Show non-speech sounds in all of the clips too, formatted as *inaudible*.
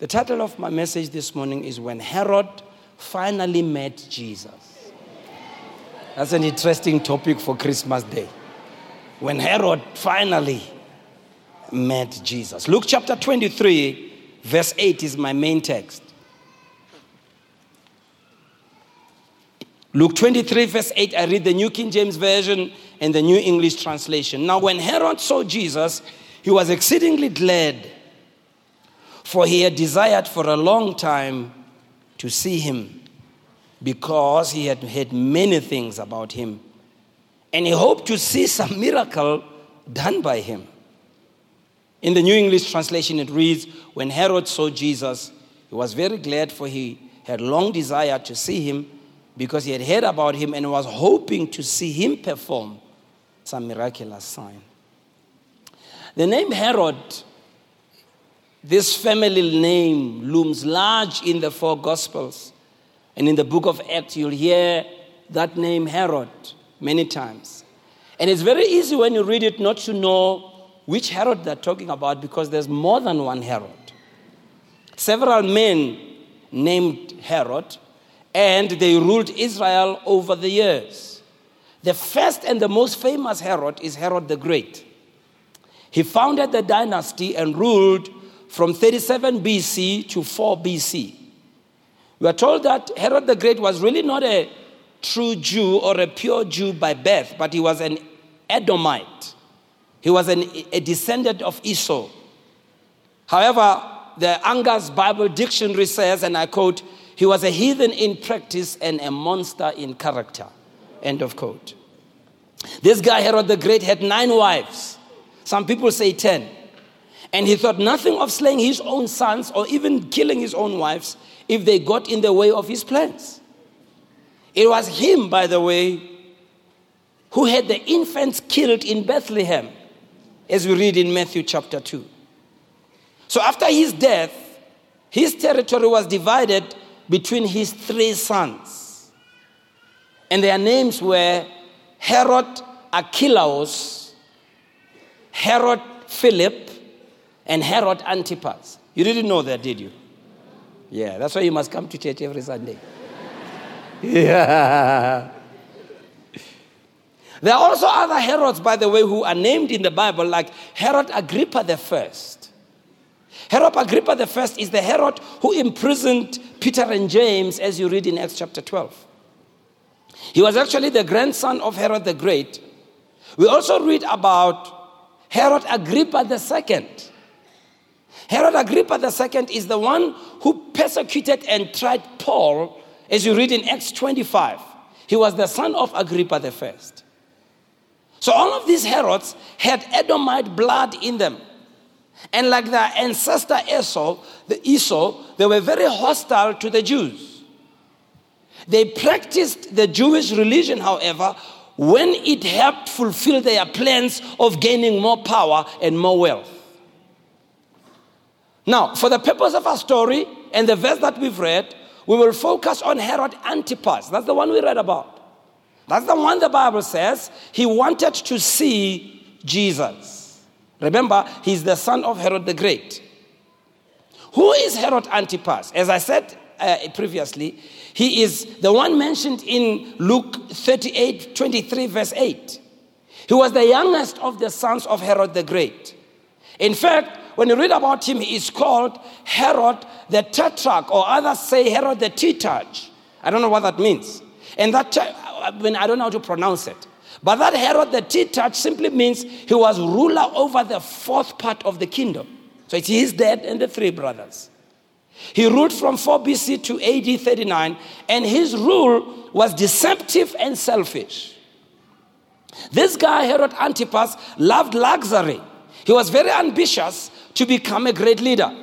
The title of my message this morning is When Herod Finally Met Jesus. That's an interesting topic for Christmas Day. When Herod finally met Jesus. Luke chapter 23, verse 8 is my main text. Luke 23, verse 8, I read the New King James Version and the New English Translation. Now, when Herod saw Jesus, he was exceedingly glad for he had desired for a long time to see him because he had heard many things about him. And he hoped to see some miracle done by him. In the New English translation, it reads When Herod saw Jesus, he was very glad, for he had long desired to see him because he had heard about him and was hoping to see him perform some miraculous sign. The name Herod this family name looms large in the four Gospels. And in the book of Acts, you'll hear that name Herod many times. And it's very easy when you read it not to know which Herod they're talking about because there's more than one Herod. Several men named Herod, and they ruled Israel over the years. The first and the most famous Herod is Herod the Great. He founded the dynasty and ruled from 37 BC to 4 BC. We are told that Herod the Great was really not a true Jew or a pure Jew by birth, but he was an Edomite. He was an, a descendant of Esau. However, the Unger's Bible Dictionary says, and I quote, he was a heathen in practice and a monster in character. End of quote. This guy, Herod the Great, had nine wives. Some people say ten. And he thought nothing of slaying his own sons or even killing his own wives if they got in the way of his plans. It was him, by the way, who had the infants killed in Bethlehem, as we read in Matthew chapter 2. So after his death, his territory was divided between his three sons. And their names were Herod Archelaus, Herod Philip, and Herod Antipas. You didn't know that, did you? Yeah, that's why you must come to church every Sunday. *laughs* yeah. There are also other Herods, by the way, who are named in the Bible, like Herod Agrippa the First. Herod Agrippa the First is the Herod who imprisoned Peter and James, as you read in Acts chapter 12. He was actually the grandson of Herod the Great. We also read about Herod Agrippa the Second. Herod Agrippa II is the one who persecuted and tried Paul, as you read in Acts 25. He was the son of Agrippa I. So all of these Herods had Edomite blood in them. And like their ancestor Esau, the Esau, they were very hostile to the Jews. They practiced the Jewish religion, however, when it helped fulfill their plans of gaining more power and more wealth. Now, for the purpose of our story and the verse that we've read, we will focus on Herod Antipas. That's the one we read about. That's the one the Bible says he wanted to see Jesus. Remember, he's the son of Herod the Great. Who is Herod Antipas? As I said uh, previously, he is the one mentioned in Luke 38 23, verse 8. He was the youngest of the sons of Herod the Great. In fact, when you read about him, he is called Herod the Tetrarch, or others say Herod the Tetrarch. I don't know what that means. And that, uh, I, mean, I don't know how to pronounce it. But that Herod the Tetrarch simply means he was ruler over the fourth part of the kingdom. So it's his dad and the three brothers. He ruled from 4 BC to AD 39, and his rule was deceptive and selfish. This guy, Herod Antipas, loved luxury. He was very ambitious to become a great leader.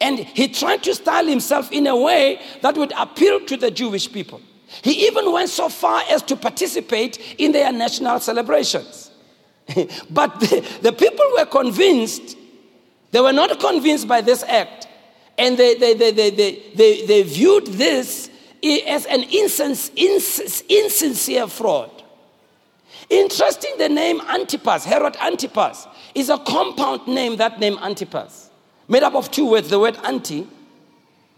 And he tried to style himself in a way that would appeal to the Jewish people. He even went so far as to participate in their national celebrations. *laughs* but the, the, people were convinced, they were not convinced by this act, and they, they, they, they, they, they, they viewed this as an insincere fraud. Interesting, the name Antipas, Herod Antipas, is a compound name, that name Antipas. made up of two words the word anti,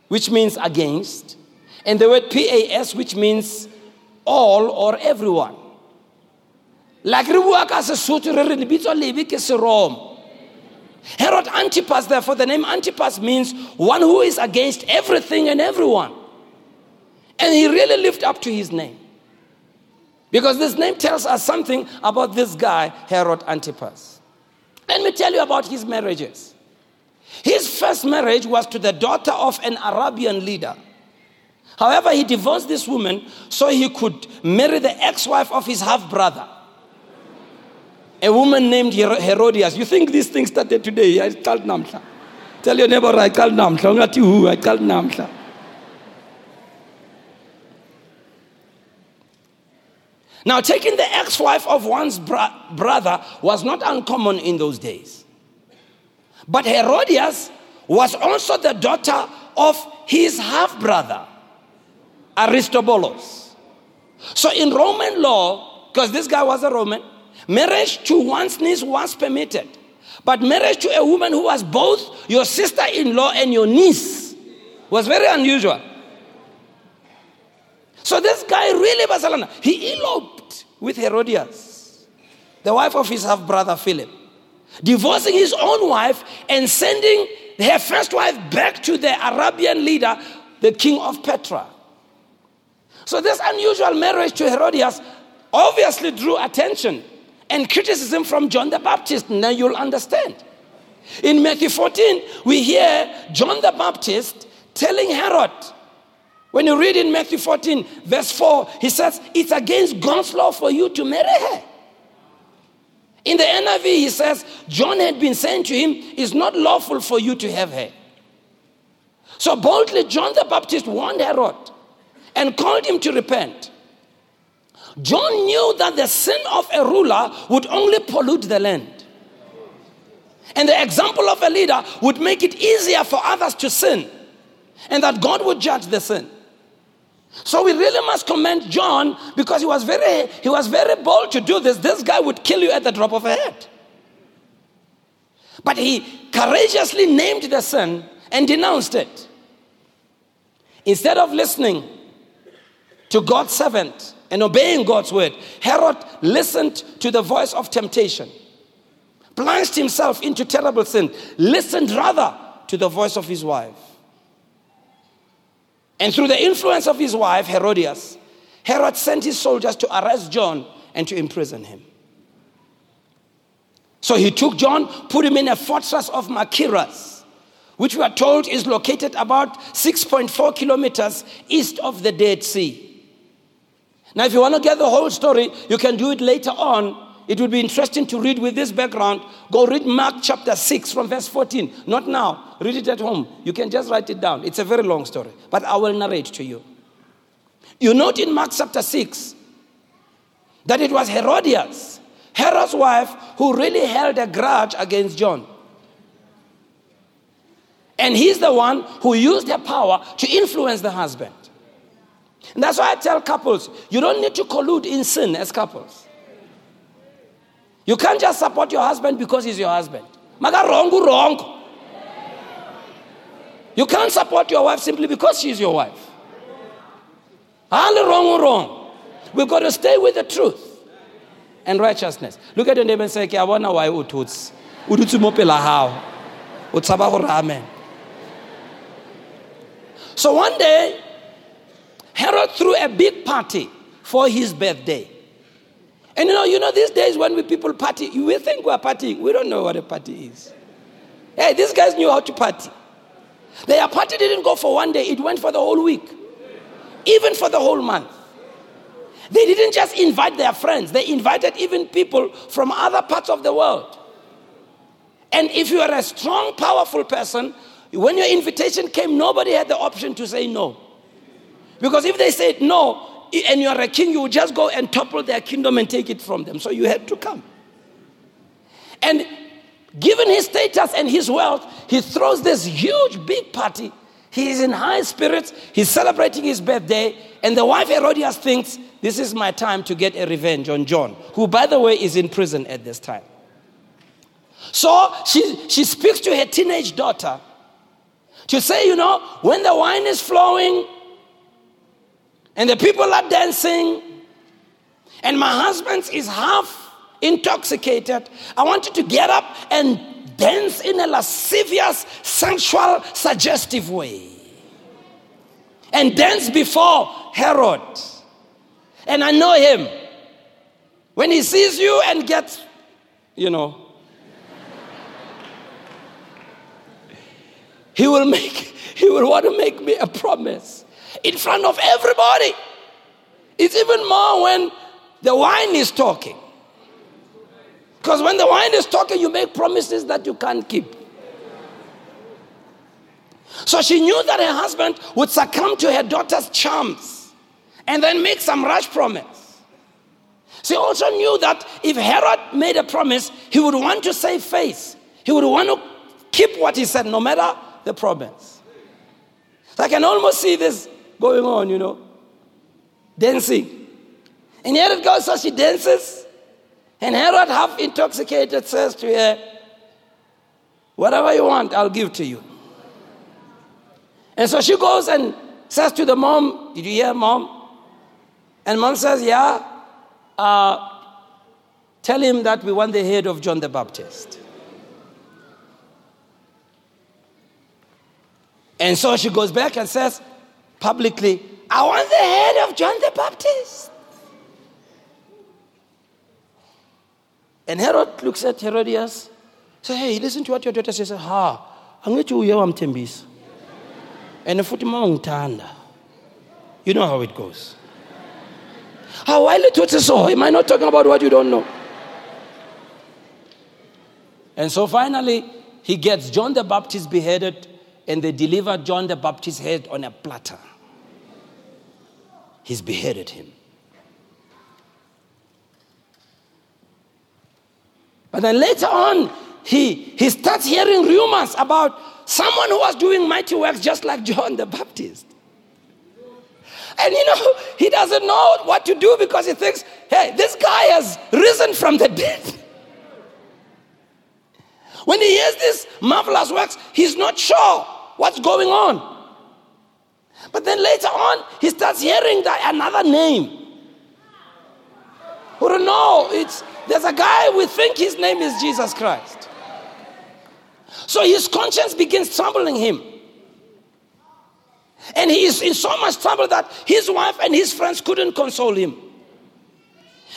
which means against, and the word PAS, which means all or everyone. Like re bua ka Sesotho re re lebitso lebe. Herod Antipas, therefore, the name Antipas means one who is against everything and everyone. And he really lived up to his name. Because this name tells us something about this guy, Herod Antipas. Let me tell you about his marriages. His first marriage was to the daughter of an Arabian leader. However, he divorced this woman so he could marry the ex wife of his half brother. A woman named Herodias. You think these things started today? I called Namsha. Tell your neighbor, I called you, I called Namsha. Now, taking the ex wife of one's bro- brother was not uncommon in those days. But Herodias was also the daughter of his half brother, Aristobulus. So, in Roman law, because this guy was a Roman, marriage to one's niece was permitted. But marriage to a woman who was both your sister in law and your niece was very unusual. So this guy really Barcelona, he eloped with Herodias, the wife of his half brother Philip, divorcing his own wife and sending her first wife back to the Arabian leader, the king of Petra. So this unusual marriage to Herodias obviously drew attention and criticism from John the Baptist. Now you'll understand. In Matthew 14, we hear John the Baptist telling Herod, when you read in Matthew 14, verse 4, he says, It's against God's law for you to marry her. In the NIV, he says, John had been saying to him, It's not lawful for you to have her. So boldly, John the Baptist warned Herod and called him to repent. John knew that the sin of a ruler would only pollute the land. And the example of a leader would make it easier for others to sin, and that God would judge the sin. So we really must commend John because he was very he was very bold to do this. This guy would kill you at the drop of a hat. But he courageously named the sin and denounced it. Instead of listening to God's servant and obeying God's word, Herod listened to the voice of temptation, plunged himself into terrible sin, listened rather to the voice of his wife. And through the influence of his wife, Herodias, Herod sent his soldiers to arrest John and to imprison him. So he took John, put him in a fortress of Machaerus, which we are told is located about 6.4 kilometers east of the Dead Sea. Now, if you want to get the whole story, you can do it later on it would be interesting to read with this background. Go read Mark chapter 6 from verse 14. Not now. Read it at home. You can just write it down. It's a very long story, but I will narrate to you. You note in Mark chapter 6 that it was Herodias, Herod's wife, who really held a grudge against John. And he's the one who used her power to influence the husband. And that's why I tell couples you don't need to collude in sin as couples. You can't just support your husband because he's your husband. Maga wrong, wrong. You can't support your wife simply because she's your wife. All wrong, wrong. We've got to stay with the truth and righteousness. Look at your neighbor and say, I wonder why ututs. Ututs mopela how. Utsaba amen. So one day, Herod threw a big party for his birthday. And you know, you know, these days when we people party, will think we're partying. We don't know what a party is. Hey, these guys knew how to party. Their party didn't go for one day, it went for the whole week, even for the whole month. They didn't just invite their friends, they invited even people from other parts of the world. And if you are a strong, powerful person, when your invitation came, nobody had the option to say no. Because if they said no, and you are a king, you would just go and topple their kingdom and take it from them. So you had to come. And given his status and his wealth, he throws this huge, big party. He is in high spirits. He's celebrating his birthday. And the wife Herodias thinks, this is my time to get a revenge on John, who, by the way, is in prison at this time. So she, she speaks to her teenage daughter to say, you know, when the wine is flowing and the people are dancing and my husband is half intoxicated, I want you to get up and dance in a lascivious, sensual, suggestive way. And dance before Herod. And I know him. When he sees you and gets, you know, *laughs* he will make, he will want to make me a promise in front of everybody. It's even more when the wine is talking. Because when the wine is talking, you make promises that you can't keep. So she knew that her husband would succumb to her daughter's charms and then make some rash promise. She also knew that if Herod made a promise, he would want to save face. He would want to keep what he said, no matter the promise. So I can almost see this going on, you know, dancing. And here it goes, so she dances. And Herod, half intoxicated, says to her, Whatever you want, I'll give to you. And so she goes and says to the mom, Did you hear, mom? And mom says, Yeah. Uh, tell him that we want the head of John the Baptist. And so she goes back and says publicly, I want the head of John the Baptist. And Herod looks at Herodias, says, Hey, listen to what your daughter says. Ha, angithi uye wamthembisa. And futhi mawungithanda. You know how it goes. How while it so, am I not talking about what you don't know? And so finally, he gets John the Baptist beheaded, and they deliver John the Baptist's head on a platter. He's beheaded him. But then later on, he, he starts hearing rumors about someone who was doing mighty works just like John the Baptist. And you know, he doesn't know what to do because he thinks, hey, this guy has risen from the dead. When he hears these marvelous works, he's not sure what's going on. But then later on, he starts hearing that another name. Don't know, it's there's a guy, we think his name is Jesus Christ. So his conscience begins troubling him. And he is in so much trouble that his wife and his friends couldn't console him.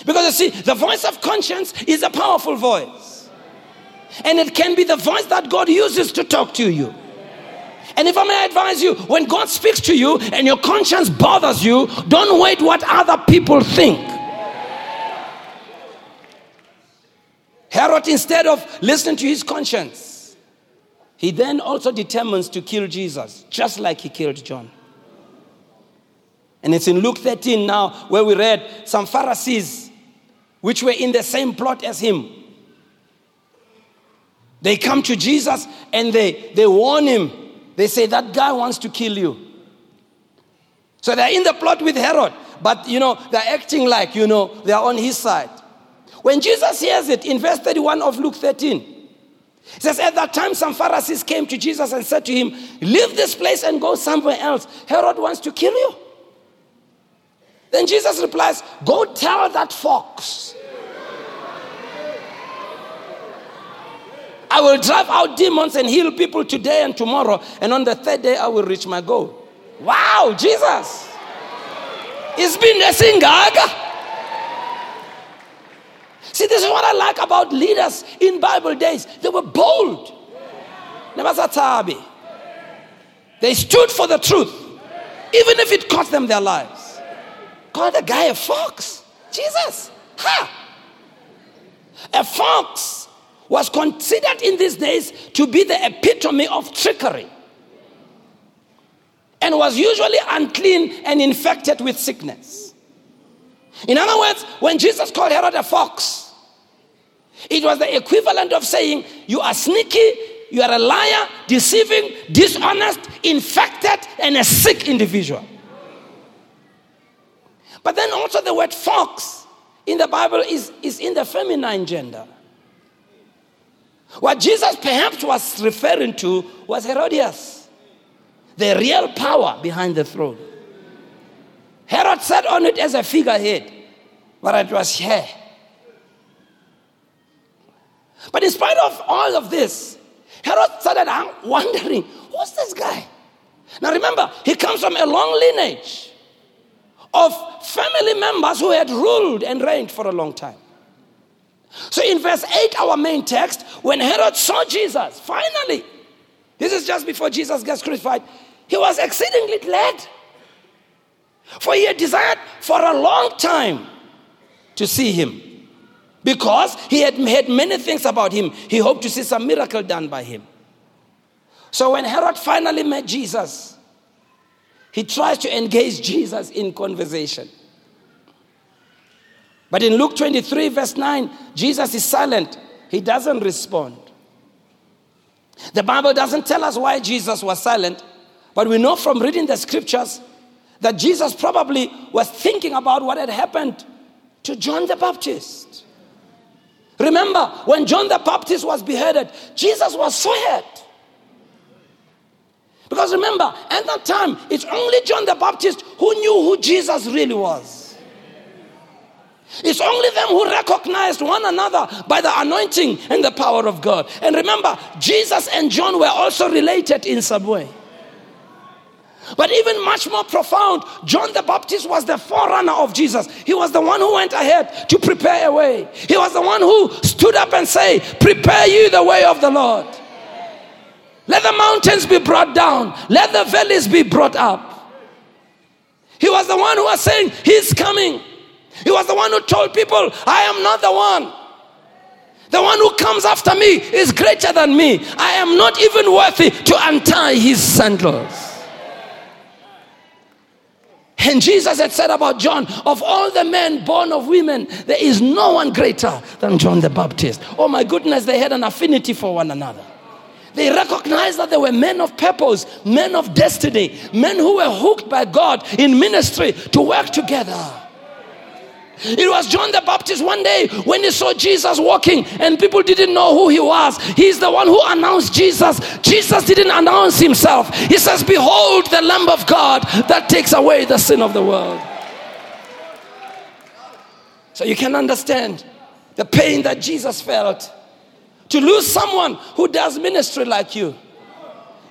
Because you see, the voice of conscience is a powerful voice. And it can be the voice that God uses to talk to you. And if I may advise you, when God speaks to you and your conscience bothers you, don't wait what other people think. Herod, instead of listening to his conscience, he then also determines to kill Jesus, just like he killed John. And it's in Luke 13 now where we read some Pharisees, which were in the same plot as him. They come to Jesus and they, they warn him. They say, That guy wants to kill you. So they're in the plot with Herod, but you know, they're acting like, you know, they're on his side. When Jesus hears it in verse 31 of Luke 13, he says, At that time, some Pharisees came to Jesus and said to him, Leave this place and go somewhere else. Herod wants to kill you. Then Jesus replies, Go tell that fox. I will drive out demons and heal people today and tomorrow, and on the third day I will reach my goal. Wow, Jesus. It's been a singaga. See, this is what I like about leaders in Bible days. They were bold. They stood for the truth, even if it cost them their lives. Called a guy a fox. Jesus. Ha! A fox was considered in these days to be the epitome of trickery and was usually unclean and infected with sickness. In other words, when Jesus called Herod a fox, it was the equivalent of saying, You are sneaky, you are a liar, deceiving, dishonest, infected, and a sick individual. But then also the word fox in the Bible is, is in the feminine gender. What Jesus perhaps was referring to was Herodias, the real power behind the throne. Herod sat on it as a figurehead, but it was here. But in spite of all of this, Herod started wondering who's this guy? Now remember, he comes from a long lineage of family members who had ruled and reigned for a long time. So in verse 8, our main text, when Herod saw Jesus, finally, this is just before Jesus gets crucified, he was exceedingly glad. For he had desired for a long time to see him. Because he had heard many things about him, he hoped to see some miracle done by him. So when Herod finally met Jesus, he tries to engage Jesus in conversation. But in Luke 23, verse 9, Jesus is silent. He doesn't respond. The Bible doesn't tell us why Jesus was silent, but we know from reading the scriptures that Jesus probably was thinking about what had happened to John the Baptist. Remember, when John the Baptist was beheaded, Jesus was so hurt. Because remember, at that time, it's only John the Baptist who knew who Jesus really was. It's only them who recognized one another by the anointing and the power of God. And remember, Jesus and John were also related in some way. But even much more profound, John the Baptist was the forerunner of Jesus. He was the one who went ahead to prepare a way. He was the one who stood up and said, Prepare you the way of the Lord. Let the mountains be brought down, let the valleys be brought up. He was the one who was saying, He's coming. He was the one who told people, I am not the one. The one who comes after me is greater than me. I am not even worthy to untie his sandals. And Jesus had said about John, of all the men born of women, there is no one greater than John the Baptist. Oh my goodness, they had an affinity for one another. They recognized that they were men of purpose, men of destiny, men who were hooked by God in ministry to work together. It was John the Baptist one day when he saw Jesus walking and people didn't know who he was. He's the one who announced Jesus. Jesus didn't announce himself. He says, Behold the Lamb of God that takes away the sin of the world. So you can understand the pain that Jesus felt to lose someone who does ministry like you.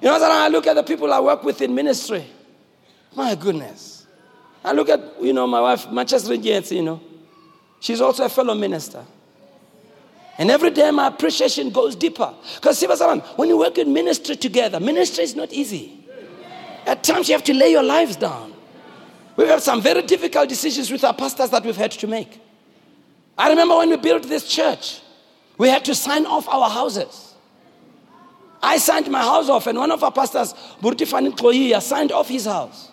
You know, I look at the people I work with in ministry. My goodness. I look at, you know, my wife, Manchester Jets, you know. She's also a fellow minister. And every day my appreciation goes deeper. Because see, when you work in ministry together, ministry is not easy. At times you have to lay your lives down. We've had some very difficult decisions with our pastors that we've had to make. I remember when we built this church, we had to sign off our houses. I signed my house off, and one of our pastors, Burti Fanit signed off his house.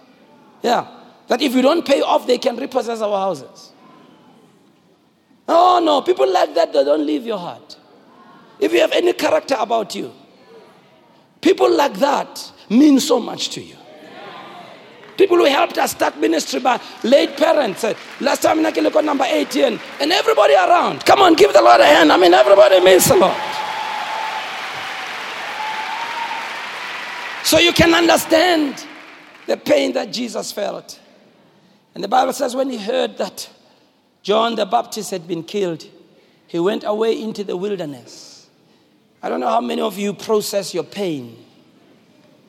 Yeah. That if you don't pay off, they can repossess our houses. Oh, no, people like that, they don't leave your heart. If you have any character about you, people like that mean so much to you. People who helped us start ministry by late parents. Uh, last time I look at number 18, and everybody around. Come on, give the Lord a hand. I mean, everybody means a lot. So you can understand the pain that Jesus felt. And the Bible says when he heard that John the Baptist had been killed, he went away into the wilderness. I don't know how many of you process your pain.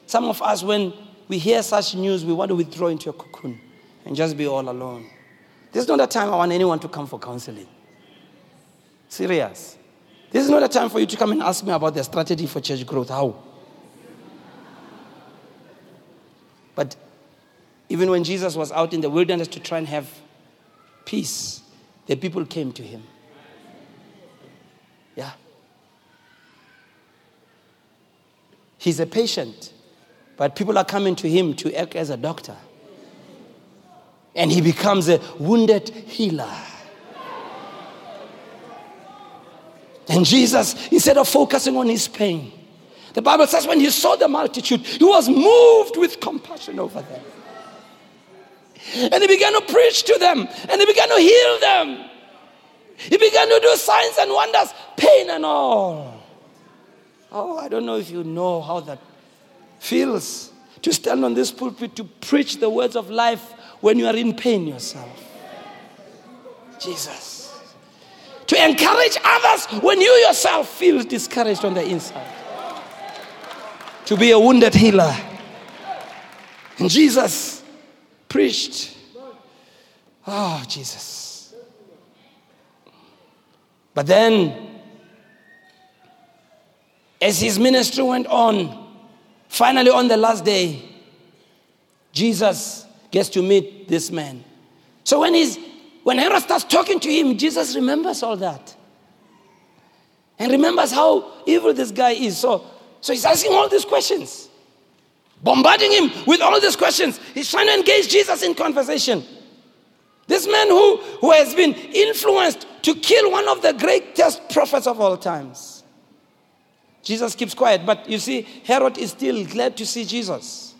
Some of us, when we hear such news, we want to withdraw into a cocoon and just be all alone. This is not a time I want anyone to come for counseling. Serious. This is not a time for you to come and ask me about the strategy for church growth. How? But even when Jesus was out in the wilderness to try and have peace, the people came to him. Yeah. He's a patient, but people are coming to him to act as a doctor. And he becomes a wounded healer. And Jesus, instead of focusing on his pain, the Bible says when he saw the multitude, he was moved with compassion over them. And he began to preach to them and he began to heal them. He began to do signs and wonders, pain and all. Oh, I don't know if you know how that feels to stand on this pulpit to preach the words of life when you are in pain yourself. Jesus. To encourage others when you yourself feel discouraged on the inside. To be a wounded healer. And Jesus preached. Oh, Jesus. But then, as his ministry went on, finally on the last day, Jesus gets to meet this man. So when he's when Herod starts talking to him, Jesus remembers all that. And remembers how evil this guy is. So, so he's asking all these questions, bombarding him with all these questions. He's trying to engage Jesus in conversation. This man who, who has been influenced to kill one of the greatest prophets of all times. Jesus keeps quiet, but you see, Herod is still glad to see Jesus.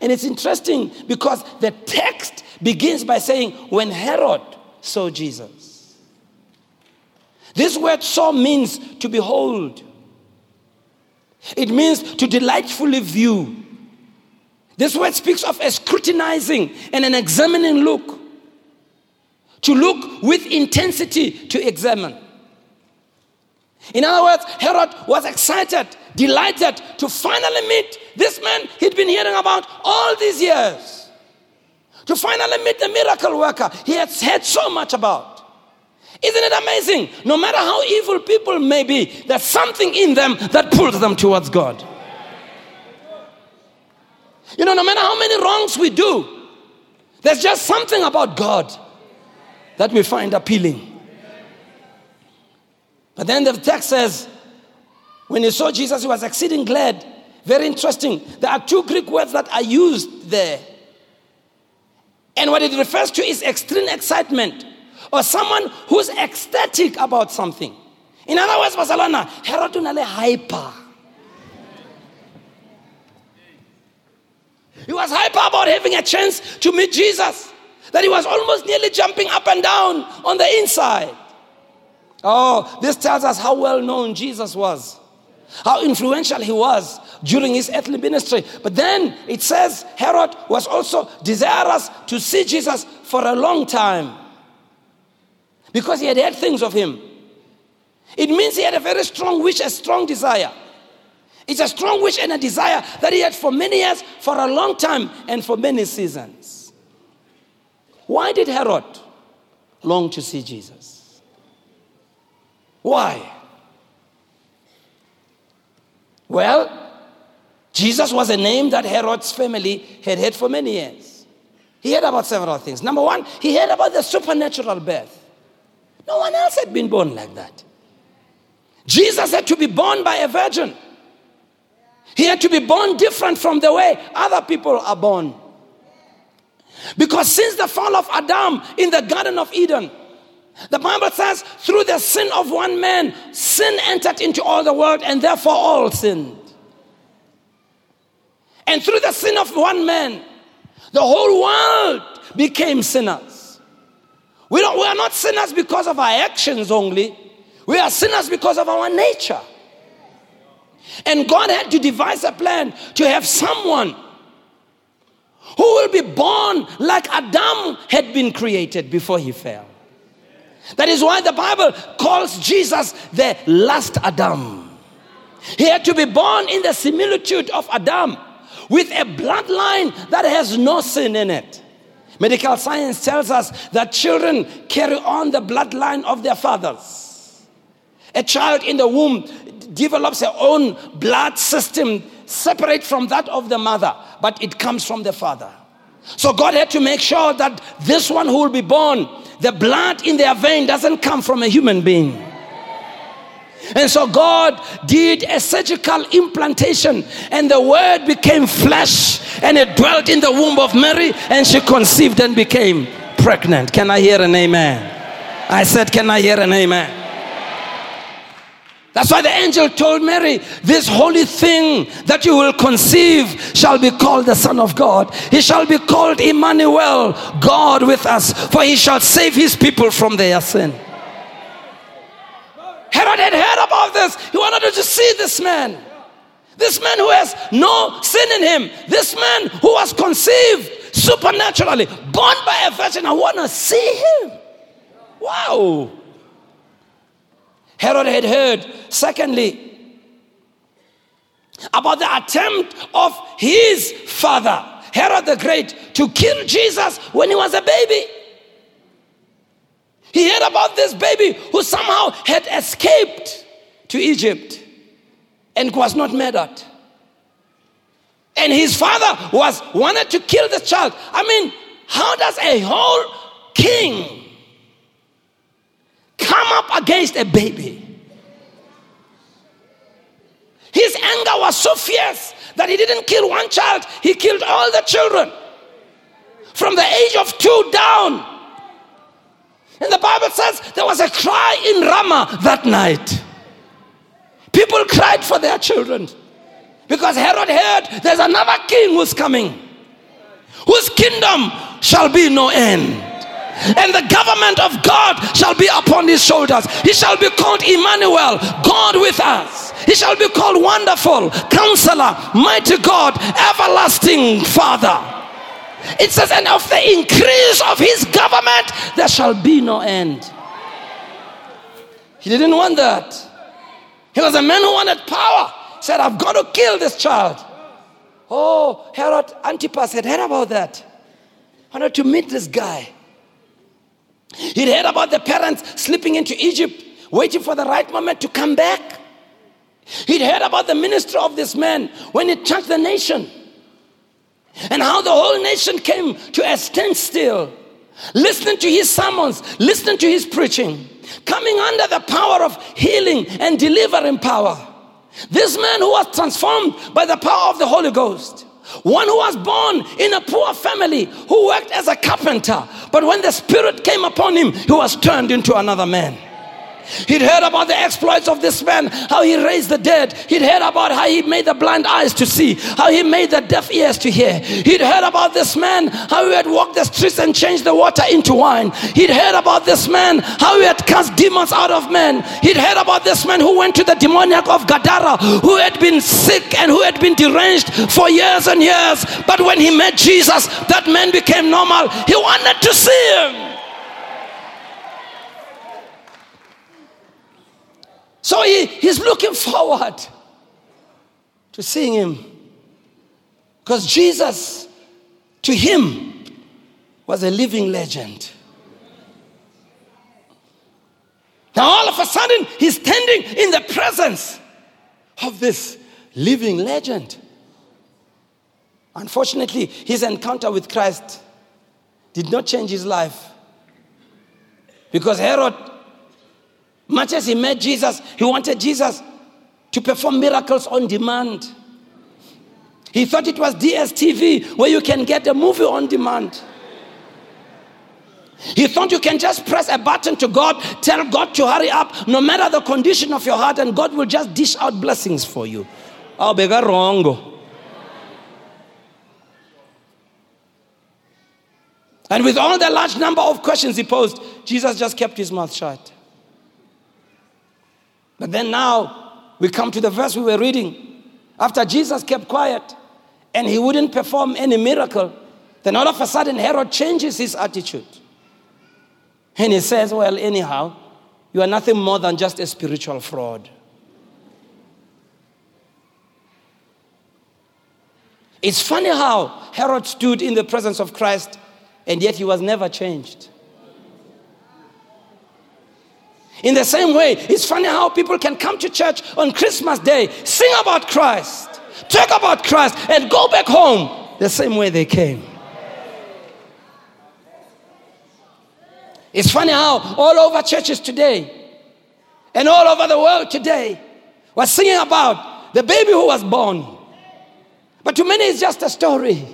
And it's interesting because the text begins by saying, when Herod saw Jesus. This word saw means to behold, it means to delightfully view. This word speaks of a scrutinizing and an examining look. To look with intensity to examine. In other words, Herod was excited, delighted to finally meet this man he'd been hearing about all these years. To finally meet the miracle worker he had heard so much about. Isn't it amazing? No matter how evil people may be, there's something in them that pulls them towards God. You know, no matter how many wrongs we do, there's just something about God that we find appealing. But then the text says, when he saw Jesus, he was exceeding glad. Very interesting. There are two Greek words that are used there. And what it refers to is extreme excitement or someone who's ecstatic about something. In other words, Barcelona, Herod hyper. He was hyper about having a chance to meet Jesus, that he was almost nearly jumping up and down on the inside. Oh, this tells us how well known Jesus was, how influential he was during his earthly ministry. But then it says Herod was also desirous to see Jesus for a long time because he had heard things of him. It means he had a very strong wish, a strong desire. It's a strong wish and a desire that he had for many years, for a long time, and for many seasons. Why did Herod long to see Jesus? Why? Well, Jesus was a name that Herod's family had heard for many years. He heard about several things. Number one, he heard about the supernatural birth. No one else had been born like that. Jesus had to be born by a virgin. He had to be born different from the way other people are born. Because since the fall of Adam in the Garden of Eden, the Bible says, through the sin of one man, sin entered into all the world, and therefore all sinned. And through the sin of one man, the whole world became sinners. We, don't, we are not sinners because of our actions only, we are sinners because of our nature. And God had to devise a plan to have someone who will be born like Adam had been created before he fell. That is why the Bible calls Jesus the last Adam. He had to be born in the similitude of Adam with a bloodline that has no sin in it. Medical science tells us that children carry on the bloodline of their fathers. A child in the womb develops their own blood system separate from that of the mother, but it comes from the father. So God had to make sure that this one who will be born the blood in their vein doesn't come from a human being. And so God did a surgical implantation, and the word became flesh, and it dwelt in the womb of Mary, and she conceived and became pregnant. Can I hear an amen? I said, Can I hear an amen? That's why the angel told Mary, This holy thing that you will conceive shall be called the Son of God. He shall be called Emmanuel, God with us, for he shall save his people from their sin. Herod had about this. He wanted to see this man. This man who has no sin in him. This man who was conceived supernaturally, born by a virgin. I want to see him. Wow. Herod had heard, secondly, about the attempt of his father, Herod the Great, to kill Jesus when he was a baby. He heard about this baby who somehow had escaped to Egypt and was not murdered. And his father was wanted to kill the child. I mean, how does a whole king come up against a baby? His anger was so fierce that he didn't kill one child, he killed all the children from the age of two down. And the Bible says there was a cry in Ramah that night. People cried for their children because Herod heard there's another king who's coming, whose kingdom shall be no end. And the government of God shall be upon his shoulders. He shall be called Emmanuel, God with us. He shall be called Wonderful, Counselor, Mighty God, Everlasting Father. It says, and of the increase of his government, there shall be no end. He didn't want that. He was a man who wanted power. He said, I've got to kill this child. Oh, Herod Antipas had heard about that. Wanted to meet this guy. He'd heard about the parents slipping into Egypt, waiting for the right moment to come back. He'd heard about the ministry of this man when he touched the nation and how the whole nation came to a standstill, listening to his sermons, listening to his preaching, coming under the power of healing and delivering power. This man who was transformed by the power of the Holy Ghost. One who was born in a poor family who worked as a carpenter, but when the Spirit came upon him, he was turned into another man. He'd heard about the exploits of this man, how he raised the dead. He'd heard about how he made the blind eyes to see, how he made the deaf ears to hear. He'd heard about this man, how he had walked the streets and changed the water into wine. He'd heard about this man, how he had cast demons out of men. He'd heard about this man who went to the demoniac of Gadara, who had been sick and who had been deranged for years and years. But when he met Jesus, that man became normal. He wanted to see him. So he, he's looking forward to seeing him. Because Jesus, to him, was a living legend. Now, all of a sudden, he's standing in the presence of this living legend. Unfortunately, his encounter with Christ did not change his life. Because Herod much as he met Jesus, he wanted Jesus to perform miracles on demand. He thought it was DSTV where you can get a movie on demand. He thought you can just press a button to God, tell God to hurry up, no matter the condition of your heart, and God will just dish out blessings for you. Wrong. And with all the large number of questions he posed, Jesus just kept his mouth shut. But then now we come to the verse we were reading. After Jesus kept quiet and he wouldn't perform any miracle, then all of a sudden Herod changes his attitude. And he says, Well, anyhow, you are nothing more than just a spiritual fraud. It's funny how Herod stood in the presence of Christ and yet he was never changed. In the same way, it's funny how people can come to church on Christmas Day, sing about Christ, talk about Christ, and go back home the same way they came. It's funny how all over churches today and all over the world today we're singing about the baby who was born. But to many, it's just a story.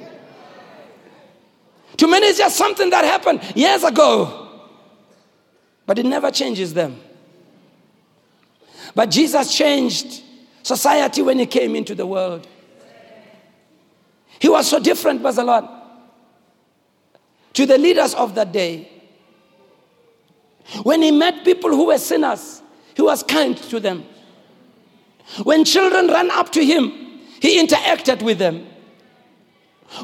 To many, it's just something that happened years ago but it never changes them. But Jesus changed society when he came into the world. He was so different, a lot, to the leaders of that day. When he met people who were sinners, he was kind to them. When children ran up to him, he interacted with them.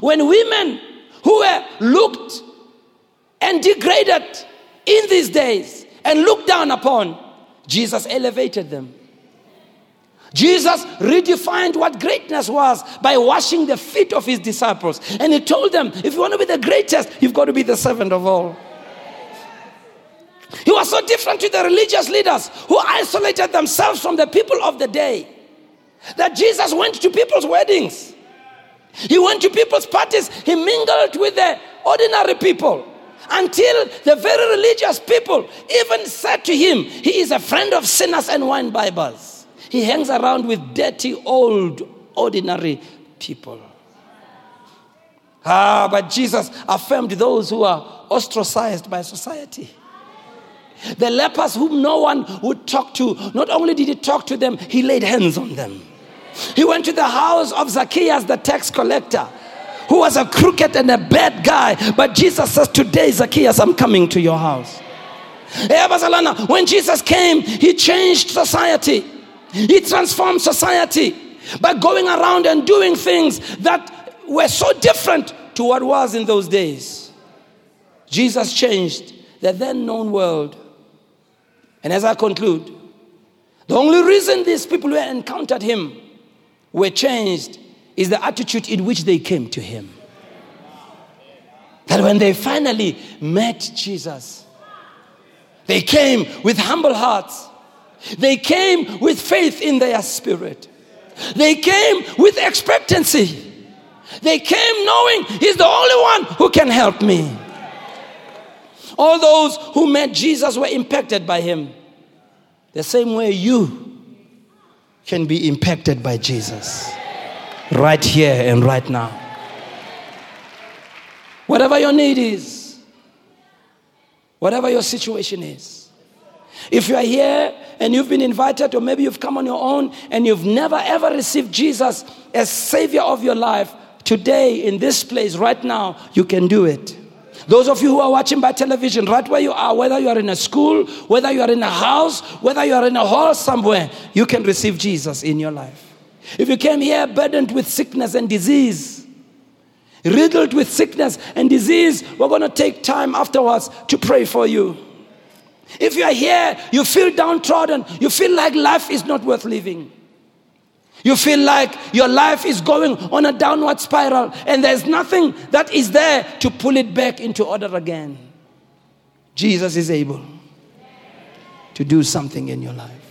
When women who were looked and degraded in these days and looked down upon, Jesus elevated them. Jesus redefined what greatness was by washing the feet of his disciples. And he told them, if you want to be the greatest, you've got to be the servant of all. He was so different to the religious leaders who isolated themselves from the people of the day that Jesus went to people's weddings. He went to people's parties. He mingled with the ordinary people until the very religious people even said to him, He is a friend of sinners and wine bibbers. He hangs around with dirty, old, ordinary people. Ah, but Jesus affirmed those who are ostracized by society. The lepers whom no one would talk to, not only did he talk to them, he laid hands on them. He went to the house of Zacchaeus, the tax collector, who was a crooked and a bad guy. But Jesus says, Today, Zacchaeus, I'm coming to your house. Eh, when Jesus came, he changed society, he transformed society by going around and doing things that were so different to what was in those days. Jesus changed the then known world. And as I conclude, the only reason these people who encountered him were changed is the attitude in which they came to him. That when they finally met Jesus, they came with humble hearts. They came with faith in their spirit. They came with expectancy. They came knowing He's the only one who can help me. All those who met Jesus were impacted by Him. The same way you can be impacted by Jesus right here and right now. Whatever your need is, whatever your situation is. If you are here and you've been invited, or maybe you've come on your own and you've never ever received Jesus as Savior of your life, today in this place, right now, you can do it. Those of you who are watching by television, right where you are, whether you are in a school, whether you are in a house, whether you are in a hall somewhere, you can receive Jesus in your life. If you came here burdened with sickness and disease, riddled with sickness and disease, we're going to take time afterwards to pray for you. If you are here, you feel downtrodden, you feel like life is not worth living. You feel like your life is going on a downward spiral and there's nothing that is there to pull it back into order again. Jesus is able to do something in your life.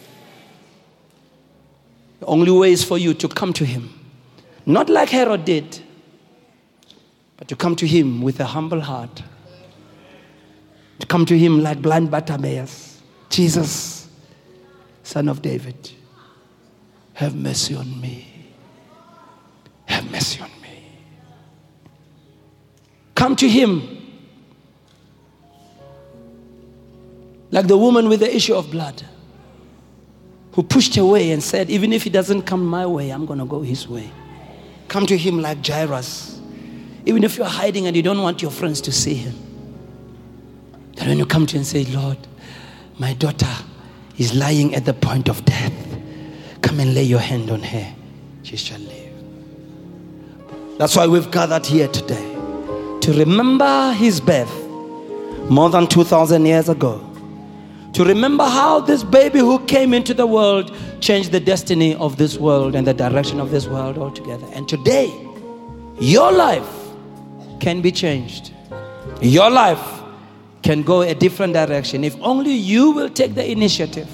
The only way is for you to come to Him. Not like Herod did, but to come to Him with a humble heart. To come to Him like blind Bartimaeus. Jesus, Son of David. Have mercy on me. Have mercy on me. Come to him. Like the woman with the issue of blood who pushed away and said, Even if he doesn't come my way, I'm going to go his way. Come to him like Jairus. Even if you're hiding and you don't want your friends to see him. Then when you come to him and say, Lord, my daughter is lying at the point of death. Come and lay your hand on her. She shall live. That's why we've gathered here today to remember his birth more than 2,000 years ago. To remember how this baby who came into the world changed the destiny of this world and the direction of this world altogether. And today, your life can be changed. Your life can go a different direction if only you will take the initiative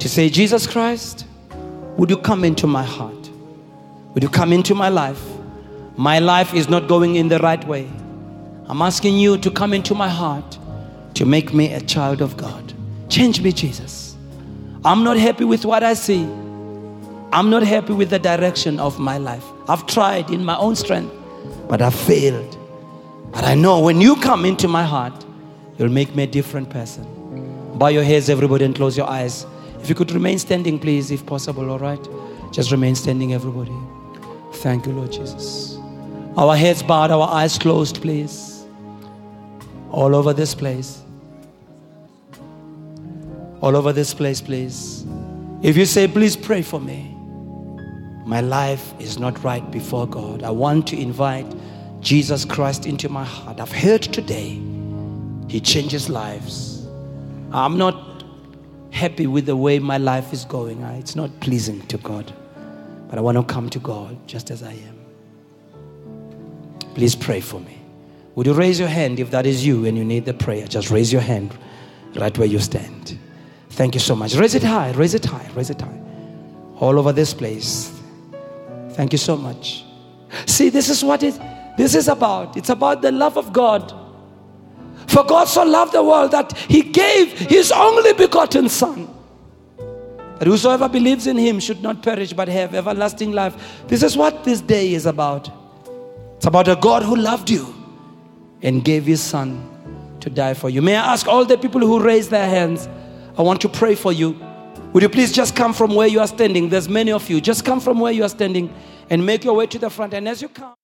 to say, Jesus Christ, would you come into my heart? Would you come into my life? My life is not going in the right way. I'm asking you to come into my heart to make me a child of God. Change me, Jesus. I'm not happy with what I see. I'm not happy with the direction of my life. I've tried in my own strength, but I've failed. But I know when you come into my heart, you'll make me a different person. Bow your heads, everybody, and close your eyes. If you could remain standing, please, if possible, all right? Just remain standing, everybody. Thank you, Lord Jesus. Our heads bowed, our eyes closed, please. All over this place. All over this place, please. If you say, please pray for me. my life is not right before God. I want to invite Jesus Christ into my heart. I've heard today He changes lives. I'm not happy with the way my life is going. It's not pleasing to God. But I want to come to God just as I am. Please pray for me. Would you raise your hand if that is you and you need the prayer? Just raise your hand right where you stand. Thank you so much. Raise it high, raise it high, raise it high. All over this place. Thank you so much. See, this is what it this is about. It's about the love of God. For God so loved the world that he gave his only begotten son. That whosoever believes in him should not perish but have everlasting life. This is what this day is about. It's about a God who loved you and gave his son to die for you. May I ask all the people who raise their hands, I want to pray for you. Would you please just come from where you are standing? There's many of you. Just come from where you are standing and make your way to the front. And as you come,